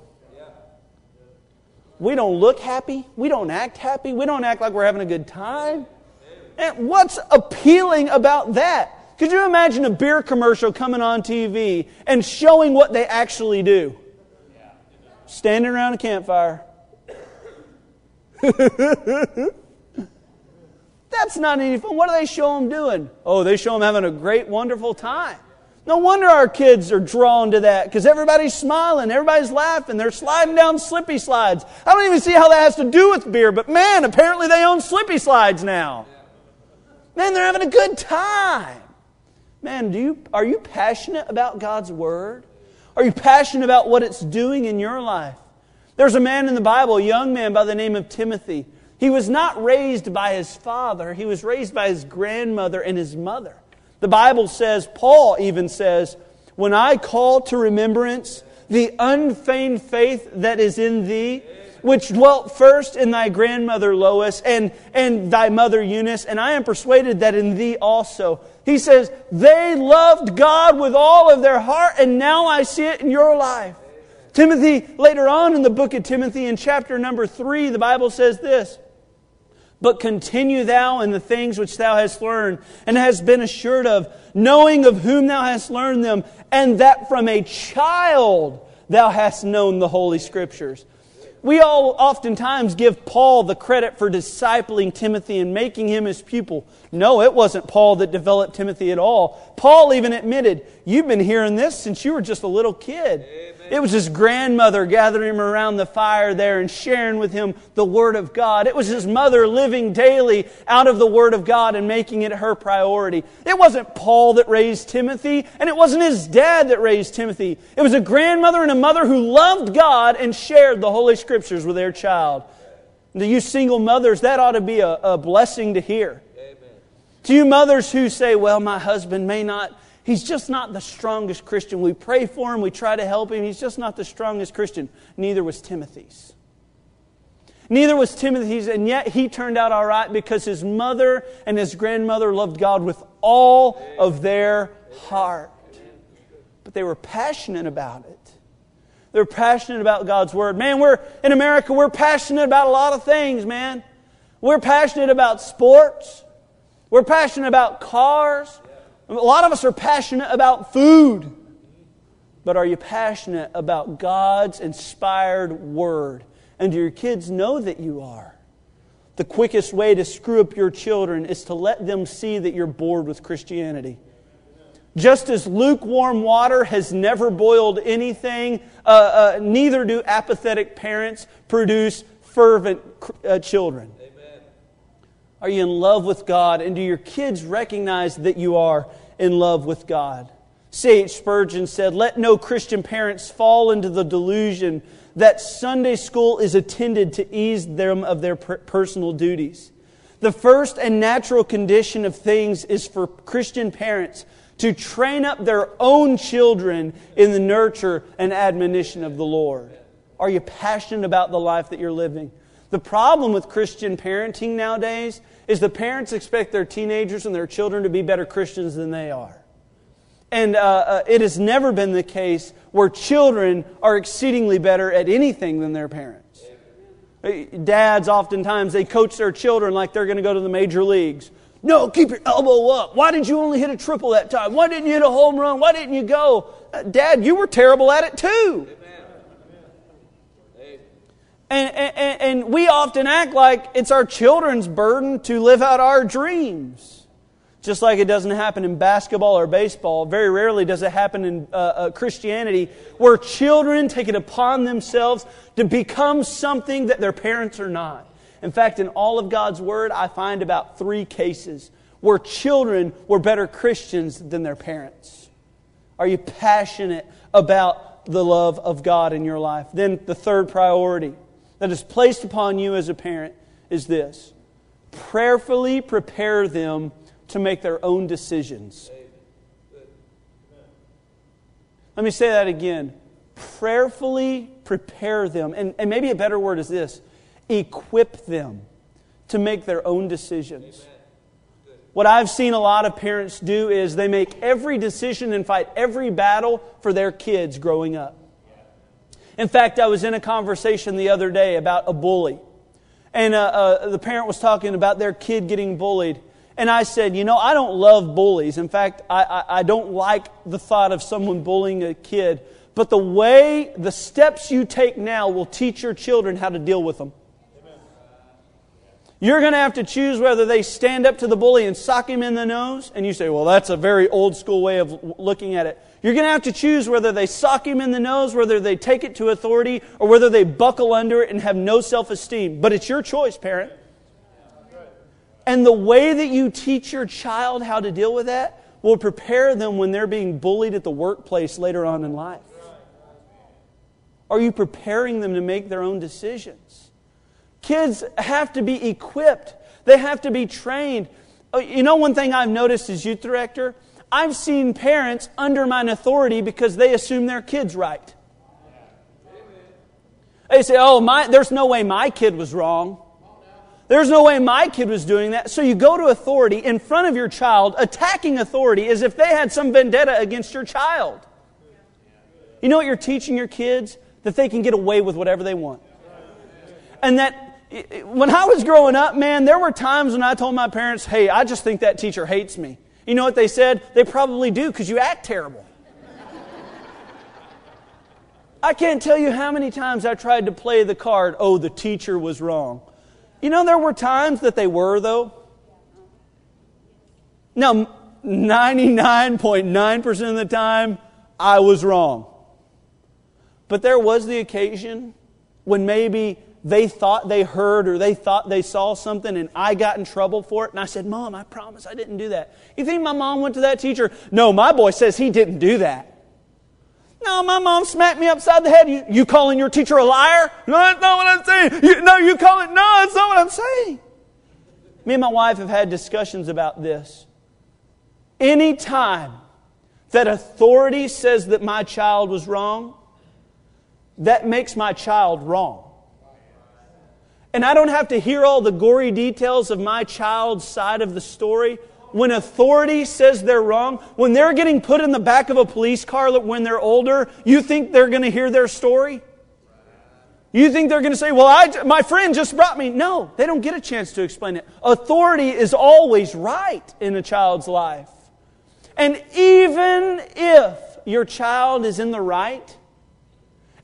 We don't look happy. We don't act happy. We don't act like we're having a good time. And what's appealing about that? Could you imagine a beer commercial coming on TV and showing what they actually do? Standing around a campfire. [laughs] That's not any fun. What do they show them doing? Oh, they show them having a great, wonderful time. No wonder our kids are drawn to that because everybody's smiling, everybody's laughing, they're sliding down slippy slides. I don't even see how that has to do with beer, but man, apparently they own slippy slides now. Man, they're having a good time. Man, do you, are you passionate about God's Word? Are you passionate about what it's doing in your life? There's a man in the Bible, a young man by the name of Timothy. He was not raised by his father, he was raised by his grandmother and his mother. The Bible says, Paul even says, When I call to remembrance the unfeigned faith that is in thee, which dwelt first in thy grandmother Lois and, and thy mother Eunice, and I am persuaded that in thee also. He says, they loved God with all of their heart, and now I see it in your life. Timothy, later on in the book of Timothy, in chapter number three, the Bible says this But continue thou in the things which thou hast learned and hast been assured of, knowing of whom thou hast learned them, and that from a child thou hast known the Holy Scriptures we all oftentimes give Paul the credit for discipling Timothy and making him his pupil. No, it wasn't Paul that developed Timothy at all. Paul even admitted, You've been hearing this since you were just a little kid. Amen. It was his grandmother gathering him around the fire there and sharing with him the Word of God. It was his mother living daily out of the Word of God and making it her priority. It wasn't Paul that raised Timothy, and it wasn't his dad that raised Timothy. It was a grandmother and a mother who loved God and shared the Holy Scriptures with their child. And to you single mothers, that ought to be a, a blessing to hear. Amen. To you mothers who say, well, my husband may not He's just not the strongest Christian. We pray for him, we try to help him. He's just not the strongest Christian. Neither was Timothy's. Neither was Timothy's, and yet he turned out all right because his mother and his grandmother loved God with all of their heart. But they were passionate about it. They were passionate about God's Word. Man, we're in America, we're passionate about a lot of things, man. We're passionate about sports. We're passionate about cars. A lot of us are passionate about food. But are you passionate about God's inspired word? And do your kids know that you are? The quickest way to screw up your children is to let them see that you're bored with Christianity. Just as lukewarm water has never boiled anything, uh, uh, neither do apathetic parents produce fervent uh, children. Are you in love with God? And do your kids recognize that you are in love with God? C.H. Spurgeon said, Let no Christian parents fall into the delusion that Sunday school is attended to ease them of their personal duties. The first and natural condition of things is for Christian parents to train up their own children in the nurture and admonition of the Lord. Are you passionate about the life that you're living? The problem with Christian parenting nowadays is the parents expect their teenagers and their children to be better Christians than they are. And uh, uh, it has never been the case where children are exceedingly better at anything than their parents. Dads, oftentimes, they coach their children like they're going to go to the major leagues. No, keep your elbow up. Why did you only hit a triple that time? Why didn't you hit a home run? Why didn't you go? Uh, Dad, you were terrible at it too. And, and, and, we often act like it's our children's burden to live out our dreams. Just like it doesn't happen in basketball or baseball, very rarely does it happen in uh, uh, Christianity, where children take it upon themselves to become something that their parents are not. In fact, in all of God's Word, I find about three cases where children were better Christians than their parents. Are you passionate about the love of God in your life? Then the third priority that is placed upon you as a parent is this prayerfully prepare them to make their own decisions. Let me say that again. Prayerfully prepare them. And, and maybe a better word is this equip them to make their own decisions. What I've seen a lot of parents do is they make every decision and fight every battle for their kids growing up. In fact, I was in a conversation the other day about a bully. And uh, uh, the parent was talking about their kid getting bullied. And I said, You know, I don't love bullies. In fact, I, I, I don't like the thought of someone bullying a kid. But the way, the steps you take now will teach your children how to deal with them. You're going to have to choose whether they stand up to the bully and sock him in the nose. And you say, well, that's a very old school way of looking at it. You're going to have to choose whether they sock him in the nose, whether they take it to authority, or whether they buckle under it and have no self esteem. But it's your choice, parent. And the way that you teach your child how to deal with that will prepare them when they're being bullied at the workplace later on in life. Are you preparing them to make their own decisions? Kids have to be equipped, they have to be trained. Oh, you know, one thing I've noticed as youth director? I've seen parents undermine authority because they assume their kid's right. They say, oh, my, there's no way my kid was wrong. There's no way my kid was doing that. So you go to authority in front of your child, attacking authority as if they had some vendetta against your child. You know what you're teaching your kids? That they can get away with whatever they want. And that when I was growing up, man, there were times when I told my parents, hey, I just think that teacher hates me. You know what they said? They probably do because you act terrible. I can't tell you how many times I tried to play the card, oh, the teacher was wrong. You know, there were times that they were, though. Now, 99.9% of the time, I was wrong. But there was the occasion when maybe they thought they heard or they thought they saw something and I got in trouble for it. And I said, Mom, I promise I didn't do that. You think my mom went to that teacher? No, my boy says he didn't do that. No, my mom smacked me upside the head. You, you calling your teacher a liar? No, that's not what I'm saying. You, no, you call it. No, that's not what I'm saying. Me and my wife have had discussions about this. Any time that authority says that my child was wrong, that makes my child wrong. And I don't have to hear all the gory details of my child's side of the story when authority says they're wrong, when they're getting put in the back of a police car when they're older, you think they're going to hear their story? You think they're going to say, Well, I, my friend just brought me. No, they don't get a chance to explain it. Authority is always right in a child's life. And even if your child is in the right,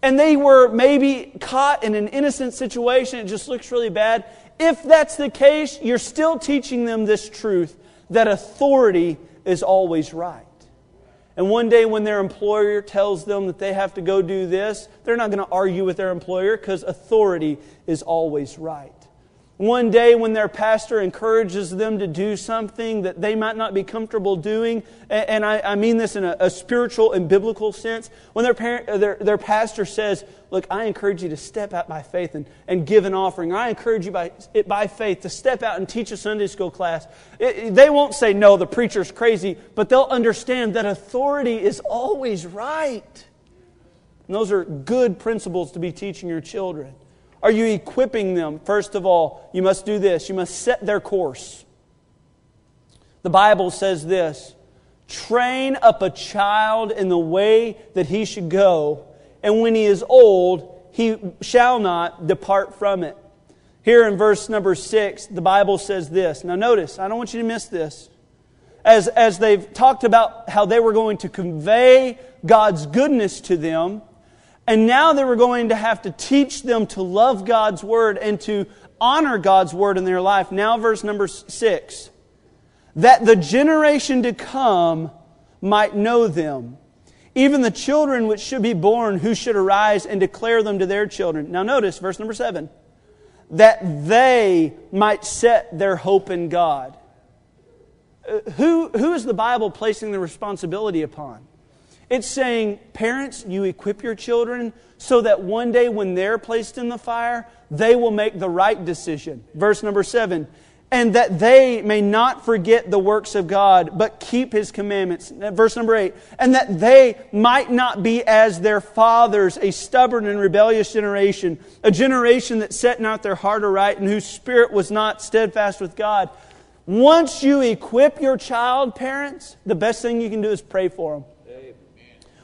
and they were maybe caught in an innocent situation, it just looks really bad. If that's the case, you're still teaching them this truth that authority is always right. And one day, when their employer tells them that they have to go do this, they're not going to argue with their employer because authority is always right. One day, when their pastor encourages them to do something that they might not be comfortable doing, and I, I mean this in a, a, spiritual and biblical sense, when their, parent, uh, their, their pastor says, Look, I encourage you to step out by faith and, and give an offering, or I encourage you by, by faith to step out and teach a Sunday school class, it, they won't say, No, the preacher's crazy, but they'll understand that authority is always right. And those are good principles to be teaching your children. Are you equipping them? First of all, you must do this. You must set their course. The Bible says this train up a child in the way that he should go, and when he is old, he shall not depart from it. Here in verse number six, the Bible says this. Now, notice, I don't want you to miss this. As, as they've talked about how they were going to convey God's goodness to them, and now they were going to have to teach them to love God's word and to honor God's word in their life. Now, verse number six that the generation to come might know them, even the children which should be born, who should arise and declare them to their children. Now, notice verse number seven that they might set their hope in God. Uh, who, who is the Bible placing the responsibility upon? It's saying, parents, you equip your children so that one day when they're placed in the fire, they will make the right decision. Verse number seven, and that they may not forget the works of God, but keep his commandments. Verse number eight, and that they might not be as their fathers, a stubborn and rebellious generation, a generation that set not their heart aright and whose spirit was not steadfast with God. Once you equip your child, parents, the best thing you can do is pray for them.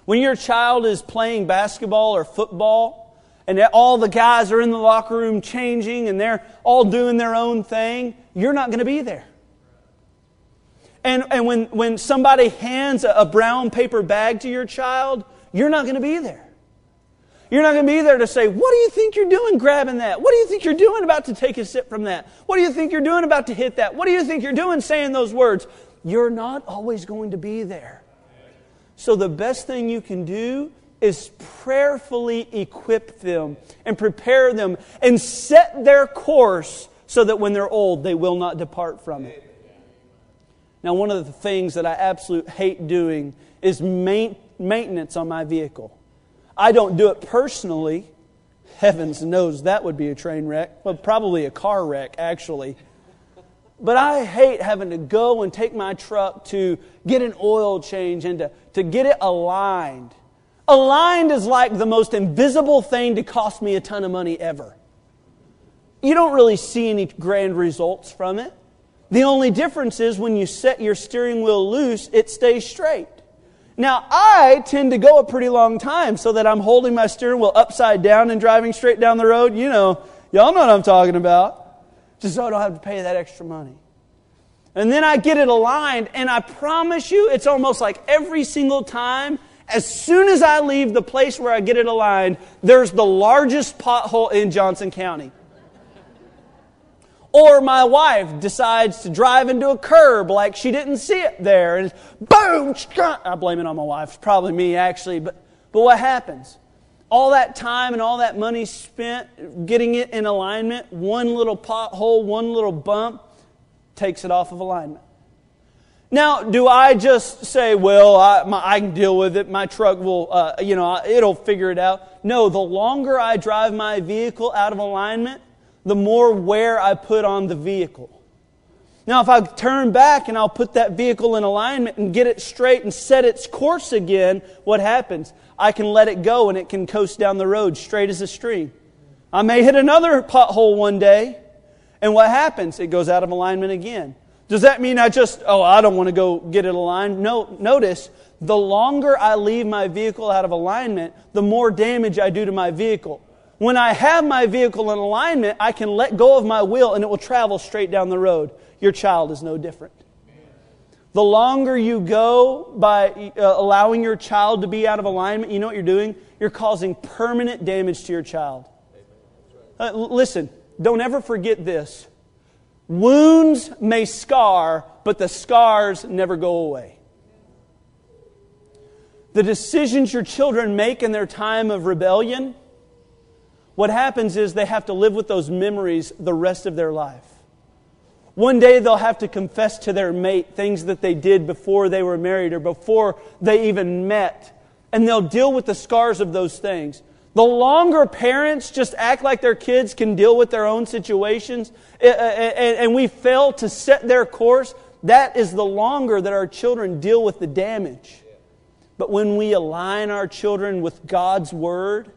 When your child is playing basketball or football, and all the guys are in the locker room changing and they're all doing their own thing, you're not going to be there. And, and when, when somebody hands a, a brown paper bag to your child, you're not going to be there. You're not going to be there to say, What do you think you're doing grabbing that? What do you think you're doing about to take a sip from that? What do you think you're doing about to hit that? What do you think you're doing saying those words? You're not always going to be there. So, the best thing you can do is prayerfully equip them and prepare them and set their course so that when they're old, they will not depart from it. Now, one of the things that I absolutely hate doing is maintenance on my vehicle. I don't do it personally. Heavens knows that would be a train wreck. Well, probably a car wreck, actually. But I hate having to go and take my truck to get an oil change and to, to get it aligned. Aligned is like the most invisible thing to cost me a ton of money ever. You don't really see any grand results from it. The only difference is when you set your steering wheel loose, it stays straight. Now, I tend to go a pretty long time so that I'm holding my steering wheel upside down and driving straight down the road. You know, y'all know what I'm talking about. Just so I don't have to pay that extra money. And then I get it aligned, and I promise you, it's almost like every single time, as soon as I leave the place where I get it aligned, there's the largest pothole in Johnson County. Or my wife decides to drive into a curb like she didn't see it there, and boom! I blame it on my wife. It's probably me, actually. But, but what happens? All that time and all that money spent getting it in alignment, one little pothole, one little bump, takes it off of alignment. Now, do I just say, well, I, my, I can deal with it, my truck will, uh, you know, it'll figure it out? No, the longer I drive my vehicle out of alignment, the more wear I put on the vehicle. Now, if I turn back and I'll put that vehicle in alignment and get it straight and set its course again, what happens? I can let it go and it can coast down the road straight as a stream. I may hit another pothole one day, and what happens? It goes out of alignment again. Does that mean I just, oh, I don't want to go get it aligned? No, notice, the longer I leave my vehicle out of alignment, the more damage I do to my vehicle. When I have my vehicle in alignment, I can let go of my wheel and it will travel straight down the road. Your child is no different. The longer you go by uh, allowing your child to be out of alignment, you know what you're doing? You're causing permanent damage to your child. Uh, listen, don't ever forget this. Wounds may scar, but the scars never go away. The decisions your children make in their time of rebellion, what happens is they have to live with those memories the rest of their life. One day they'll have to confess to their mate things that they did before they were married or before they even met. And they'll deal with the scars of those things. The longer parents just act like their kids can deal with their own situations eh, eh, eh, and we fail to set their course, that is the longer that our children deal with the damage. But when we align our children with God's Word,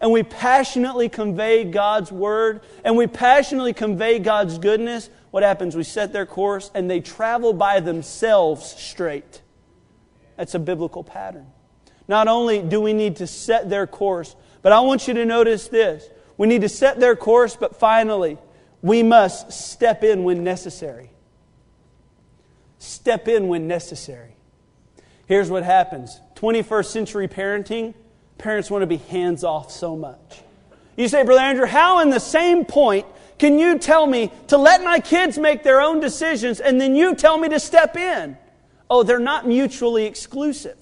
and we passionately convey God's Word, and we passionately convey God's goodness, what happens? We set their course and they travel by themselves straight. That's a biblical pattern. Not only do we need to set their course, but I want you to notice this. We need to set their course, but finally, we must step in when necessary. Step in when necessary. Here's what happens 21st century parenting, parents want to be hands off so much. You say, Brother Andrew, how in the same point can you tell me to let my kids make their own decisions and then you tell me to step in? Oh, they're not mutually exclusive.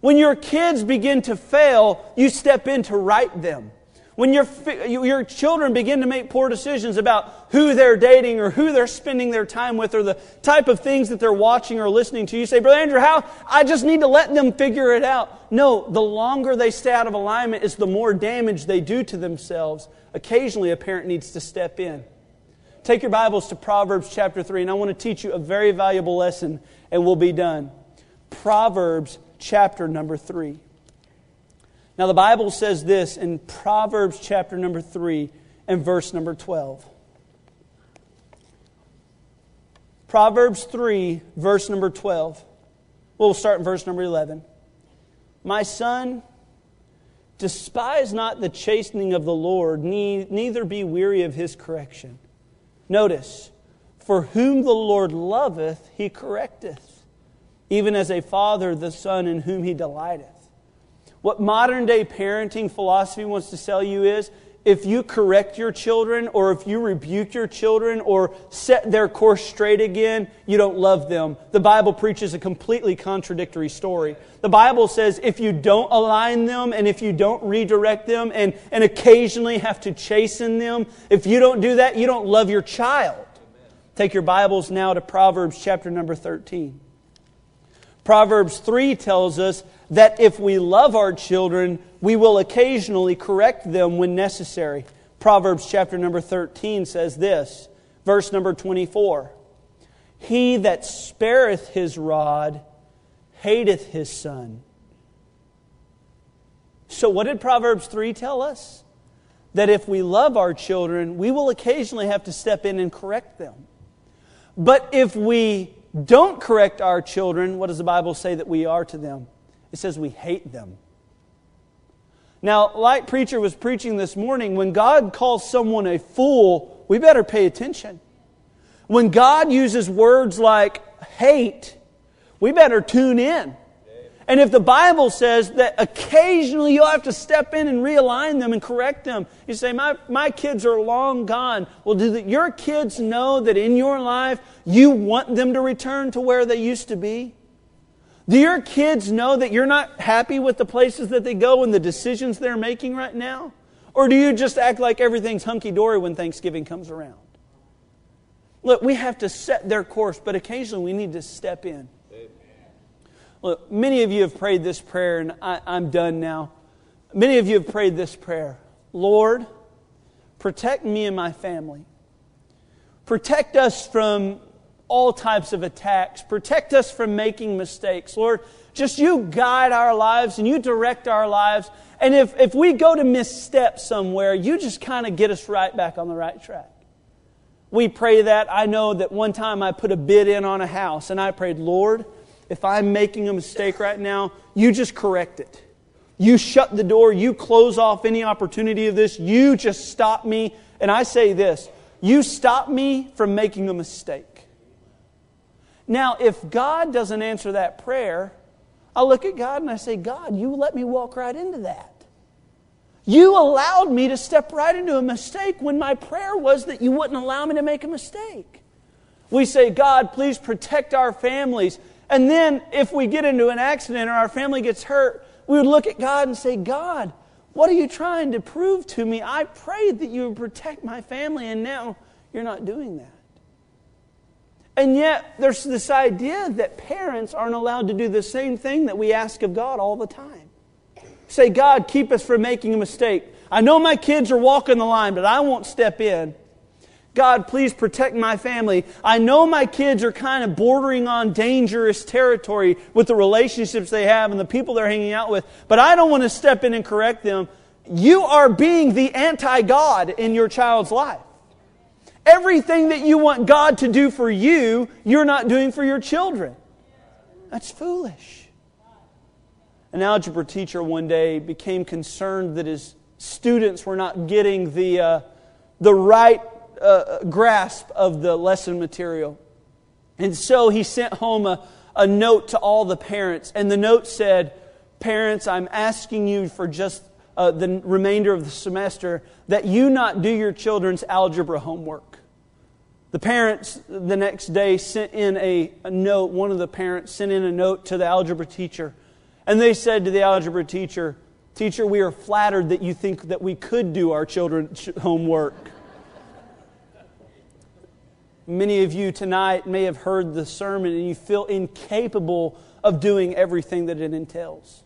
When your kids begin to fail, you step in to right them. When your, your children begin to make poor decisions about who they're dating or who they're spending their time with or the type of things that they're watching or listening to, you say, Brother Andrew, how? I just need to let them figure it out. No, the longer they stay out of alignment is the more damage they do to themselves. Occasionally, a parent needs to step in. Take your Bibles to Proverbs chapter 3, and I want to teach you a very valuable lesson, and we'll be done. Proverbs chapter number 3. Now, the Bible says this in Proverbs chapter number 3 and verse number 12. Proverbs 3, verse number 12. We'll start in verse number 11. My son, despise not the chastening of the Lord, neither be weary of his correction. Notice, for whom the Lord loveth, he correcteth even as a father the son in whom he delighteth. What modern day parenting philosophy wants to sell you is if you correct your children or if you rebuke your children or set their course straight again, you don't love them. The Bible preaches a completely contradictory story. The Bible says if you don't align them and if you don't redirect them and, and occasionally have to chasten them, if you don't do that, you don't love your child. Take your Bibles now to Proverbs chapter number 13. Proverbs 3 tells us that if we love our children, we will occasionally correct them when necessary. Proverbs chapter number 13 says this, verse number 24 He that spareth his rod hateth his son, So, what did Proverbs 3 tell us? That if we love our children, we will occasionally have to step in and correct them. But if we don't correct our children, what does the Bible say that we are to them? It says we hate them. Now, like preacher was preaching this morning, when God calls someone a fool, we better pay attention. When God uses words like hate, we better tune in. And if the Bible says that occasionally you'll have to step in and realign them and correct them, you say, My, my kids are long gone. Well, do the, your kids know that in your life you want them to return to where they used to be? Do your kids know that you're not happy with the places that they go and the decisions they're making right now? Or do you just act like everything's hunky dory when Thanksgiving comes around? Look, we have to set their course, but occasionally we need to step in. Look, many of you have prayed this prayer, and I, I'm done now. Many of you have prayed this prayer Lord, protect me and my family. Protect us from all types of attacks. Protect us from making mistakes. Lord, just you guide our lives and you direct our lives. And if, if we go to misstep somewhere, you just kind of get us right back on the right track. We pray that. I know that one time I put a bid in on a house and I prayed, Lord, if I'm making a mistake right now, you just correct it. You shut the door. You close off any opportunity of this. You just stop me. And I say this you stop me from making a mistake. Now, if God doesn't answer that prayer, I look at God and I say, God, you let me walk right into that. You allowed me to step right into a mistake when my prayer was that you wouldn't allow me to make a mistake. We say, God, please protect our families. And then if we get into an accident or our family gets hurt, we would look at God and say, God, what are you trying to prove to me? I prayed that you would protect my family, and now you're not doing that. And yet, there's this idea that parents aren't allowed to do the same thing that we ask of God all the time. Say, God, keep us from making a mistake. I know my kids are walking the line, but I won't step in. God, please protect my family. I know my kids are kind of bordering on dangerous territory with the relationships they have and the people they're hanging out with, but I don't want to step in and correct them. You are being the anti God in your child's life. Everything that you want God to do for you, you're not doing for your children. That's foolish. An algebra teacher one day became concerned that his students were not getting the, uh, the right grasp of the lesson material. And so he sent home a, a note to all the parents. And the note said, Parents, I'm asking you for just uh, the remainder of the semester that you not do your children's algebra homework. The parents the next day sent in a, a, note. One of the parents sent in a note to the algebra teacher. And they said to the algebra teacher, Teacher, we are flattered that you think that we could do our children's [laughs] homework. Many of you tonight may have heard the sermon and you feel incapable of doing everything that it entails.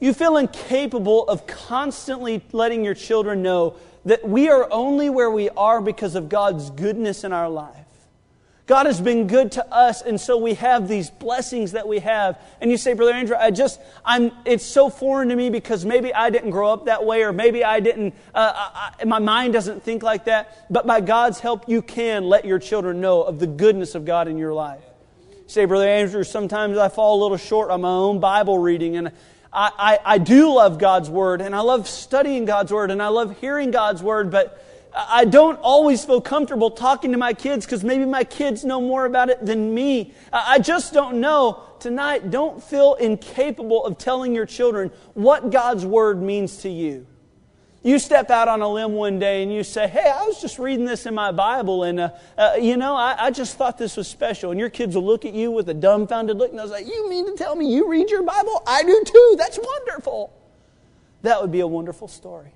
You feel incapable of constantly letting your children know that we are only where we are because of God's goodness in our life. God has been good to us, and so we have these blessings that we have. And you say, Brother Andrew, I just, I'm, it's so foreign to me because maybe I didn't grow up that way, or maybe I didn't, uh, I, my mind doesn't think like that. But by God's help, you can let your children know of the goodness of God in your life. You say, Brother Andrew, sometimes I fall a little short on my own Bible reading, and I, I, I do love God's Word, and I love studying God's Word, and I love hearing God's Word, but I don't always feel comfortable talking to my kids because maybe my kids know more about it than me. I just don't know. Tonight, don't feel incapable of telling your children what God's Word means to you. You step out on a limb one day and you say, Hey, I was just reading this in my Bible, and uh, uh, you know, I, I, just thought this was special. And your kids will look at you with a dumbfounded look and they'll say, You mean to tell me you read your Bible? I do too. That's wonderful. That would be a wonderful story.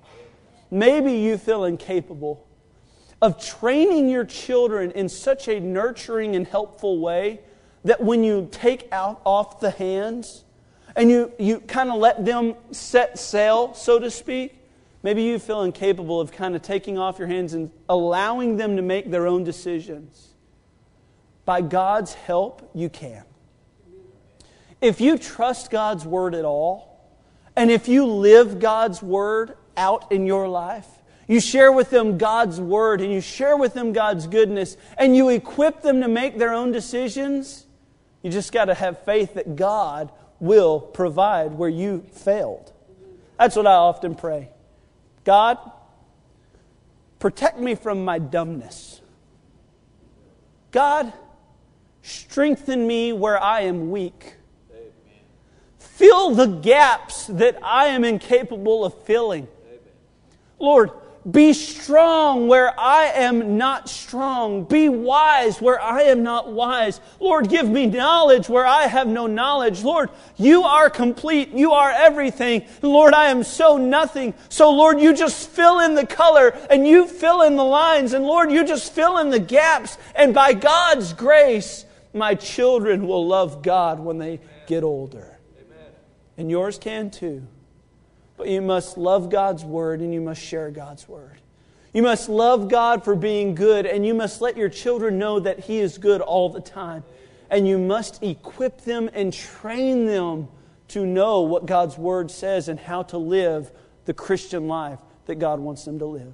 Maybe you feel incapable of training your children in such a nurturing and helpful way that when you take out off the hands and you, you kind of let them set sail, so to speak, maybe you feel incapable of kind of taking off your hands and allowing them to make their own decisions. By God's help, you can. If you trust God's word at all, And if you live God's word out in your life, you share with them God's word and you share with them God's goodness and you equip them to make their own decisions, you just got to have faith that God will provide where you failed. That's what I often pray. God, protect me from my dumbness. God, strengthen me where I am weak. Fill the gaps that I am incapable of filling. Lord, be strong where I am not strong. Be wise where I am not wise. Lord, give me knowledge where I have no knowledge. Lord, you are complete. You are everything. Lord, I am so nothing. So, Lord, you just fill in the color and you fill in the lines. And, Lord, you just fill in the gaps. And by God's grace, my children will love God when they get older. Amen. And yours can too. But you must love God's word and you must share God's word. You must love God for being good and you must let your children know that He is good all the time. And you must equip them and train them to know what God's word says and how to live the Christian life that God wants them to live.